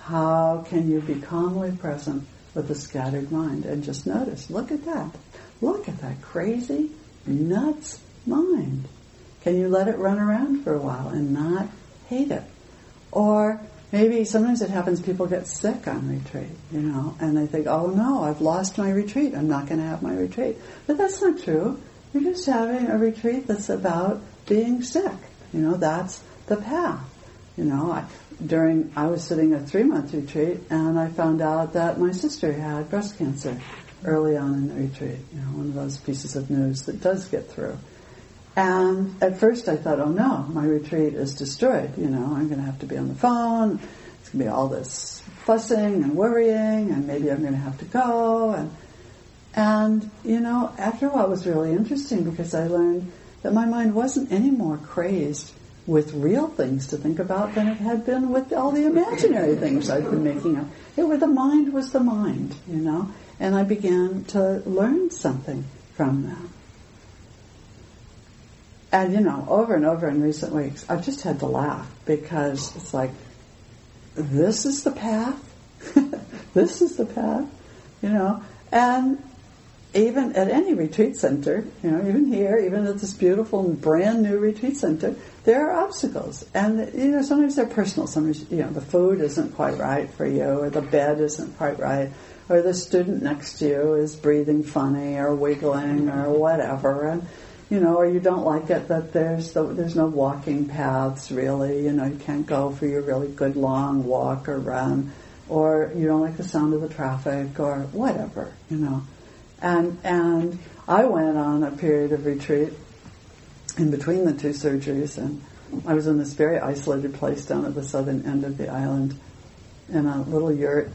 how can you be calmly present with a scattered mind and just notice, look at that. Look at that crazy, nuts mind. Can you let it run around for a while and not hate it? Or maybe sometimes it happens people get sick on retreat, you know, and they think, oh no, I've lost my retreat. I'm not going to have my retreat. But that's not true. You're just having a retreat that's about being sick. You know, that's the path. You know, I, during, I was sitting a three month retreat and I found out that my sister had breast cancer early on in the retreat. You know, one of those pieces of news that does get through. And at first I thought, oh no, my retreat is destroyed. You know, I'm going to have to be on the phone. It's going to be all this fussing and worrying and maybe I'm going to have to go. And and, you know, after a while it was really interesting because I learned that my mind wasn't any more crazed with real things to think about than it had been with all the imaginary things I'd been making up. It was the mind was the mind, you know, and I began to learn something from that. And you know, over and over in recent weeks, I've just had to laugh because it's like, this is the path. this is the path, you know. And even at any retreat center, you know, even here, even at this beautiful brand new retreat center, there are obstacles. And, you know, sometimes they're personal. Sometimes, you know, the food isn't quite right for you, or the bed isn't quite right, or the student next to you is breathing funny, or wiggling, or whatever. And, you know, or you don't like it that there's the, there's no walking paths really. You know, you can't go for your really good long walk or run, or you don't like the sound of the traffic, or whatever. You know. And, and I went on a period of retreat in between the two surgeries and I was in this very isolated place down at the southern end of the island in a little yurt.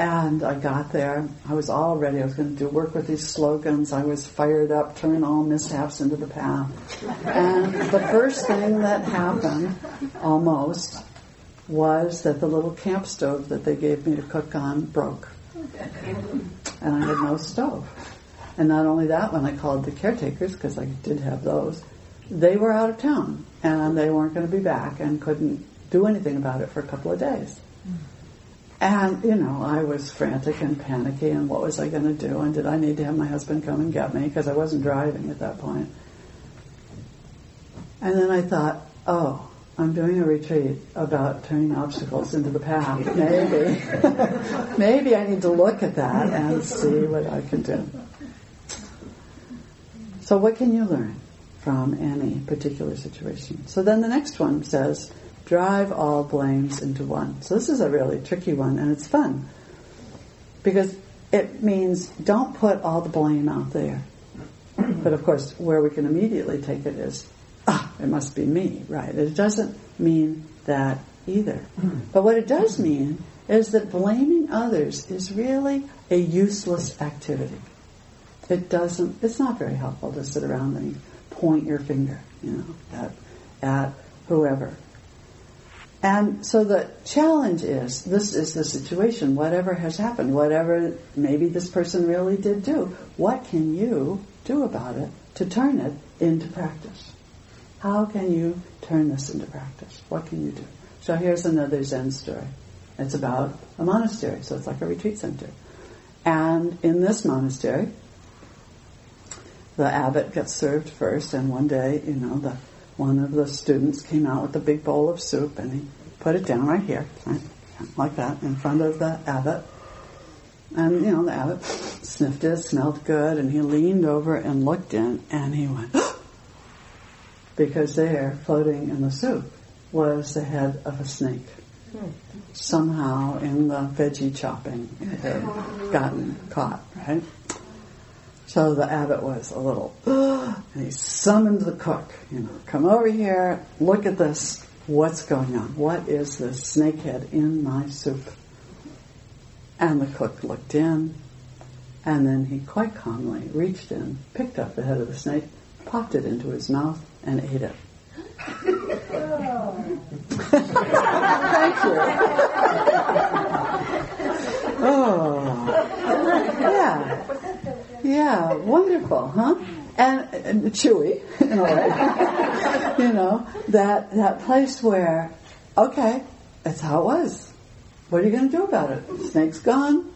And I got there. I was all ready. I was going to do work with these slogans. I was fired up, turn all mishaps into the path. And the first thing that happened, almost, was that the little camp stove that they gave me to cook on broke and I had no stove. And not only that, when I called the caretakers, because I did have those, they were out of town and they weren't going to be back and couldn't do anything about it for a couple of days. And, you know, I was frantic and panicky and what was I going to do? And did I need to have my husband come and get me? Because I wasn't driving at that point. And then I thought, oh, I'm doing a retreat about turning obstacles into the path. Maybe, maybe I need to look at that and see what I can do. So, what can you learn from any particular situation? So then the next one says, drive all blames into one. So this is a really tricky one, and it's fun because it means don't put all the blame out there. But of course, where we can immediately take it is ah, it must be me, right? It doesn't mean that either. But what it does mean is that blaming others is really a useless activity. It doesn't, it's not very helpful to sit around and point your finger, you know, at, at whoever. And so the challenge is, this is the situation, whatever has happened, whatever maybe this person really did do, what can you do about it to turn it into practice? How can you turn this into practice? What can you do? So here's another Zen story. It's about a monastery, so it's like a retreat center. And in this monastery, the abbot gets served first, and one day, you know, the one of the students came out with a big bowl of soup, and he put it down right here, right? like that, in front of the abbot. And, you know, the abbot sniffed it, smelled good, and he leaned over and looked in, and he went, because there, floating in the soup, was the head of a snake. Hmm. Somehow in the veggie chopping, it had gotten caught, right? So the abbot was a little, and he summoned the cook, you know, come over here, look at this, what's going on? What is this snakehead in my soup? And the cook looked in, and then he quite calmly reached in, picked up the head of the snake, popped it into his mouth, and ate it. Thank you. oh, yeah, yeah, wonderful, huh? And, and chewy in a way. you know that that place where, okay, that's how it was. What are you going to do about it? Snake's gone.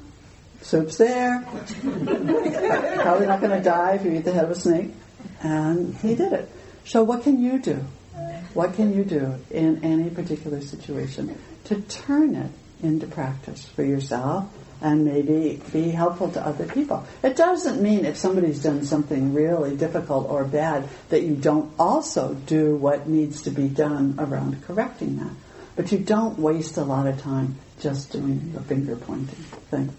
Soup's there. Probably not going to die if you eat the head of a snake. And he did it. So what can you do? What can you do in any particular situation to turn it into practice for yourself and maybe be helpful to other people? It doesn't mean if somebody's done something really difficult or bad that you don't also do what needs to be done around correcting that. But you don't waste a lot of time just doing the finger pointing thing.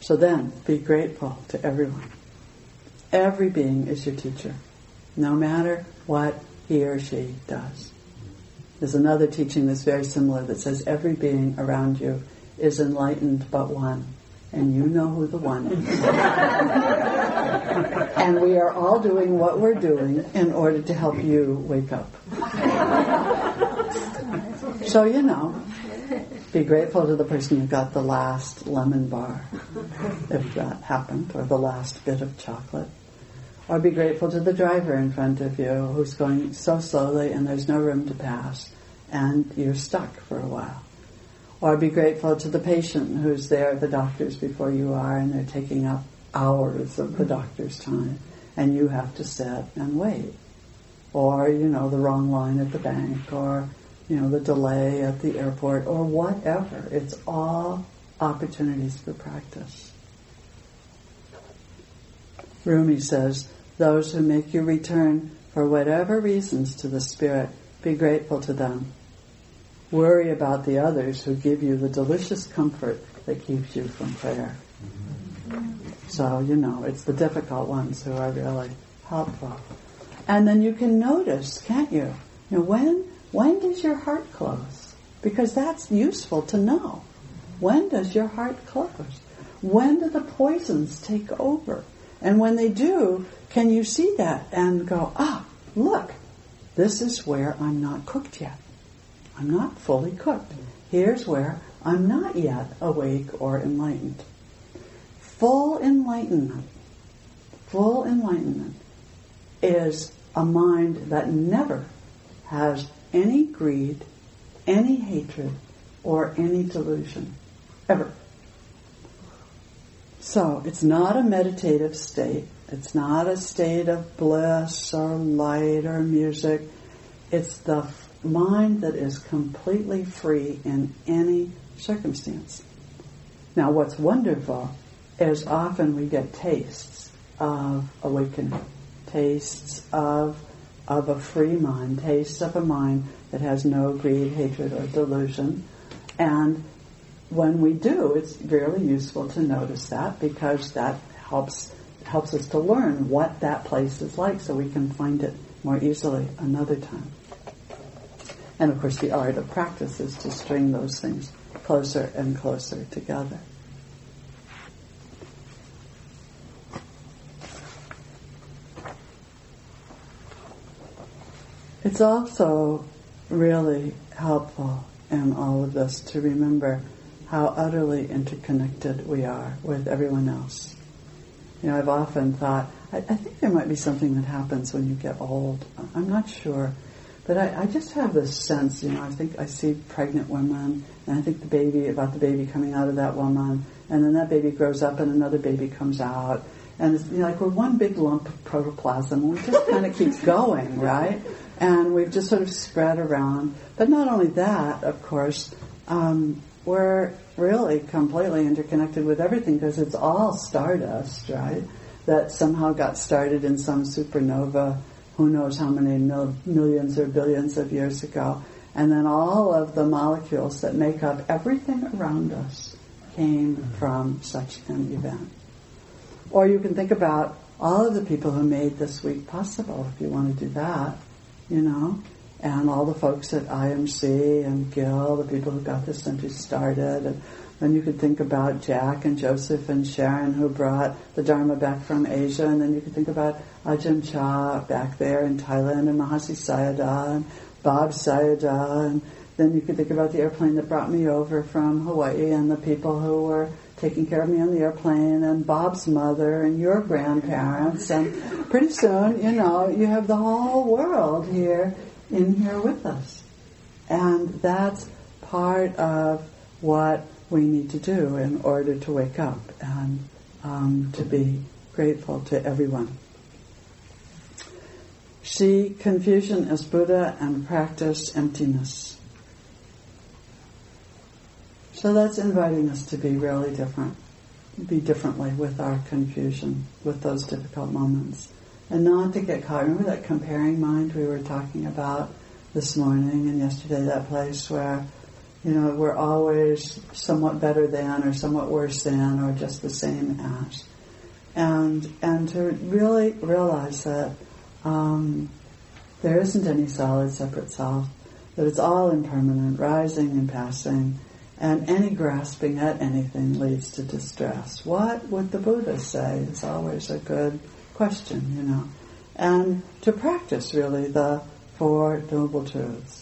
So then, be grateful to everyone. Every being is your teacher, no matter what he or she does. There's another teaching that's very similar that says every being around you is enlightened but one, and you know who the one is. and we are all doing what we're doing in order to help you wake up. so, you know, be grateful to the person who got the last lemon bar, if that happened, or the last bit of chocolate. Or be grateful to the driver in front of you who's going so slowly and there's no room to pass and you're stuck for a while. Or be grateful to the patient who's there the doctor's before you are and they're taking up hours of the mm-hmm. doctor's time and you have to sit and wait. Or, you know, the wrong line at the bank or you know, the delay at the airport or whatever. It's all opportunities for practice. Rumi says, those who make you return for whatever reasons to the Spirit, be grateful to them. Worry about the others who give you the delicious comfort that keeps you from prayer. So, you know, it's the difficult ones who are really helpful. And then you can notice, can't you? You know, when when does your heart close? Because that's useful to know. When does your heart close? When do the poisons take over? And when they do, can you see that and go, ah, look, this is where I'm not cooked yet. I'm not fully cooked. Here's where I'm not yet awake or enlightened. Full enlightenment, full enlightenment is a mind that never has any greed, any hatred, or any delusion. Ever. So it's not a meditative state. It's not a state of bliss or light or music. It's the mind that is completely free in any circumstance. Now, what's wonderful is often we get tastes of awakening, tastes of of a free mind, tastes of a mind that has no greed, hatred, or delusion. And when we do, it's really useful to notice that because that helps helps us to learn what that place is like so we can find it more easily another time. And of course the art of practice is to string those things closer and closer together. It's also really helpful in all of this to remember how utterly interconnected we are with everyone else. You know, I've often thought, I, I think there might be something that happens when you get old. I'm not sure. But I, I, just have this sense, you know, I think I see pregnant women, and I think the baby, about the baby coming out of that woman, and then that baby grows up and another baby comes out. And it's you know, like we're one big lump of protoplasm, and we just kind of keep going, right? And we've just sort of spread around. But not only that, of course, um, we're really completely interconnected with everything because it's all stardust, right? That somehow got started in some supernova, who knows how many mil- millions or billions of years ago. And then all of the molecules that make up everything around us came from such an event. Or you can think about all of the people who made this week possible, if you want to do that, you know, and all the folks at IMC and Gil, the people who got this center started, and then you could think about Jack and Joseph and Sharon who brought the Dharma back from Asia, and then you could think about Ajahn Chah back there in Thailand, and Mahasi Sayadaw, and Bob Sayadaw, and then you could think about the airplane that brought me over from Hawaii, and the people who were taking care of me on the airplane and Bob's mother and your grandparents. And pretty soon, you know, you have the whole world here in here with us. And that's part of what we need to do in order to wake up and um, to be grateful to everyone. See confusion as Buddha and practice emptiness. So that's inviting us to be really different, be differently with our confusion, with those difficult moments. And not to get caught. Remember that comparing mind we were talking about this morning and yesterday, that place where, you know, we're always somewhat better than or somewhat worse than or just the same as. And, and to really realize that um, there isn't any solid separate self, that it's all impermanent, rising and passing, and any grasping at anything leads to distress. What would the Buddha say is always a good question, you know. And to practice really the Four Noble Truths.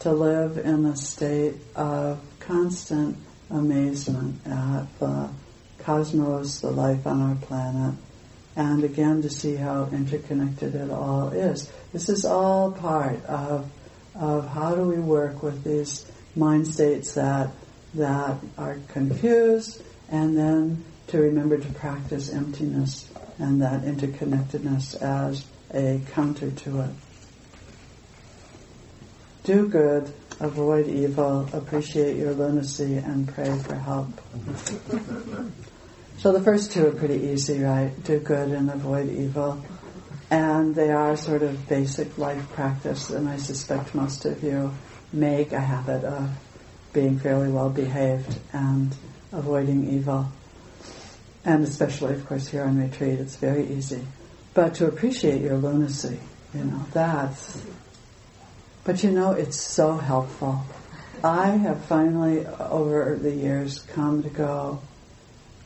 To live in a state of constant amazement at the cosmos, the life on our planet, and again to see how interconnected it all is. This is all part of, of how do we work with these mind states that that are confused, and then to remember to practice emptiness and that interconnectedness as a counter to it. Do good, avoid evil, appreciate your lunacy, and pray for help. so the first two are pretty easy, right? Do good and avoid evil. And they are sort of basic life practice, and I suspect most of you make a habit of being fairly well behaved and avoiding evil. And especially, of course, here on retreat, it's very easy. But to appreciate your lunacy, you know, that's. But you know, it's so helpful. I have finally, Orr the years, come to go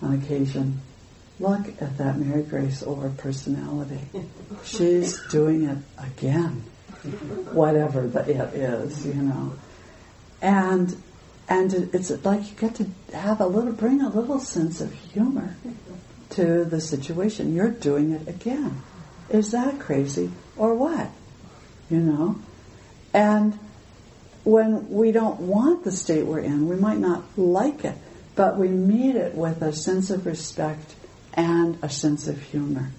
on occasion. Look at that Mary Grace over personality. She's doing it again, whatever the it is, you know. And and it's like you get to have a little, bring a little sense of humor to the situation. You're doing it again. Is that crazy or what? You know? And when we don't want the state we're in, we might not like it, but we meet it with a sense of respect and a sense of humor.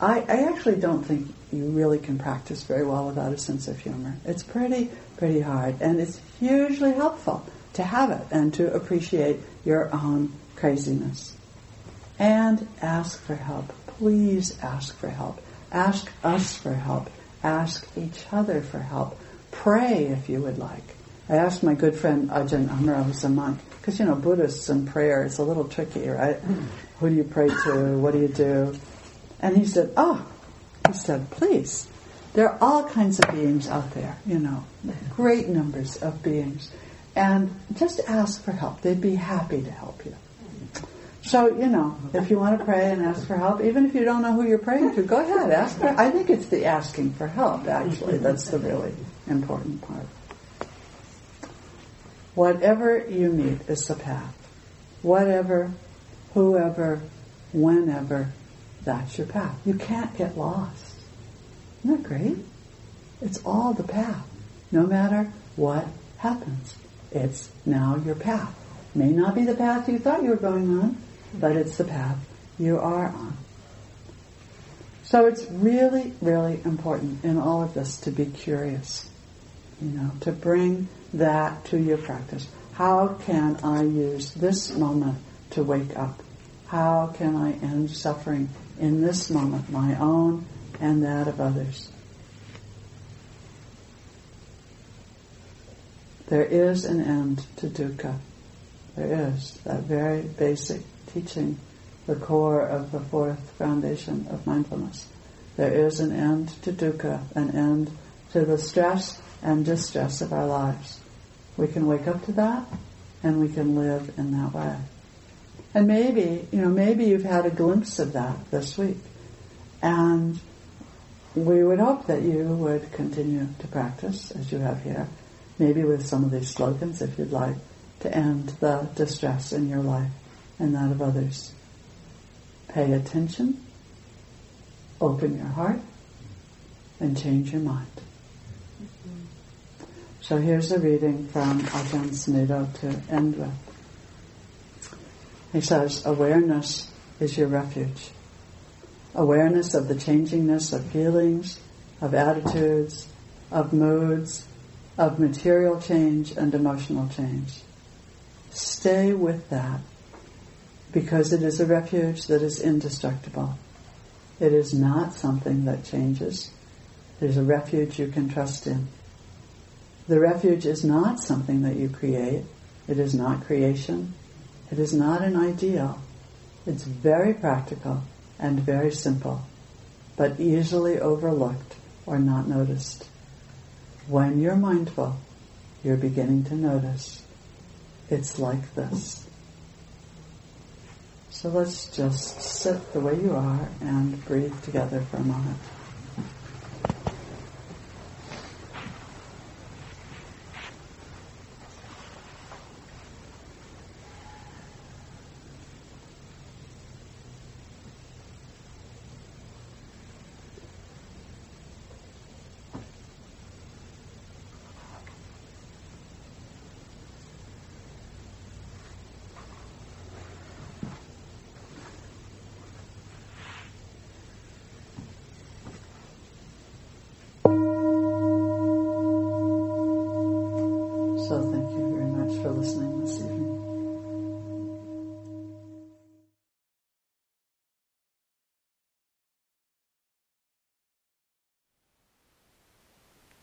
I, I actually don't think you really can practice very well without a sense of humor. It's pretty, pretty hard, and it's hugely helpful to have it and to appreciate your own craziness. And ask for help. Please ask for help. Ask us for help. Ask each other for help. Pray if you would like. I asked my good friend Ajahn Amaro, who's a monk, because you know Buddhists and prayer is a little tricky, right? Who do you pray to? What do you do? And he said, "Oh," he said, "Please, there are all kinds of beings out there, you know, great numbers of beings and just ask for help. They'd be happy to help you. So, you know, if you want to pray and ask for help, even if you don't know who you're praying to, go ahead, ask for I think it's the asking for help, actually, that's the really important part. Whatever you meet is the path. Whatever, whoever, whenever, that's your path. You can't get lost. Isn't that great? It's all the path, no matter what happens. It's now your path. May not be the path you thought you were going on, but it's the path you are on. So it's really, really important in all of this to be curious, you know, to bring that to your practice. How can I use this moment to wake up? How can I end suffering in this moment, my own and that of others? There is an end to dukkha. There is that very basic teaching, the core of the fourth foundation of mindfulness. There is an end to dukkha, an end to the stress and distress of our lives. We can wake up to that and we can live in that way. And maybe, you know, maybe you've had a glimpse of that this week. And we would hope that you would continue to practice as you have here, maybe with some of these slogans if you'd like, to end the distress in your life and that of others. Pay attention, open your heart, and change your mind. So here's a reading from Ajahn Sumedho to end with. He says, awareness is your refuge. Awareness of the changingness of feelings, of attitudes, of moods, of material change and emotional change. Stay with that because it is a refuge that is indestructible. It is not something that changes. Is a refuge you can trust in. The refuge is not something that you create. It is not creation. It is not an ideal. It's very practical and very simple, but easily overlooked or not noticed. When you're mindful, you're beginning to notice it's like this. So let's just sit the way you are and breathe together for a moment. So thank you very much for listening this evening.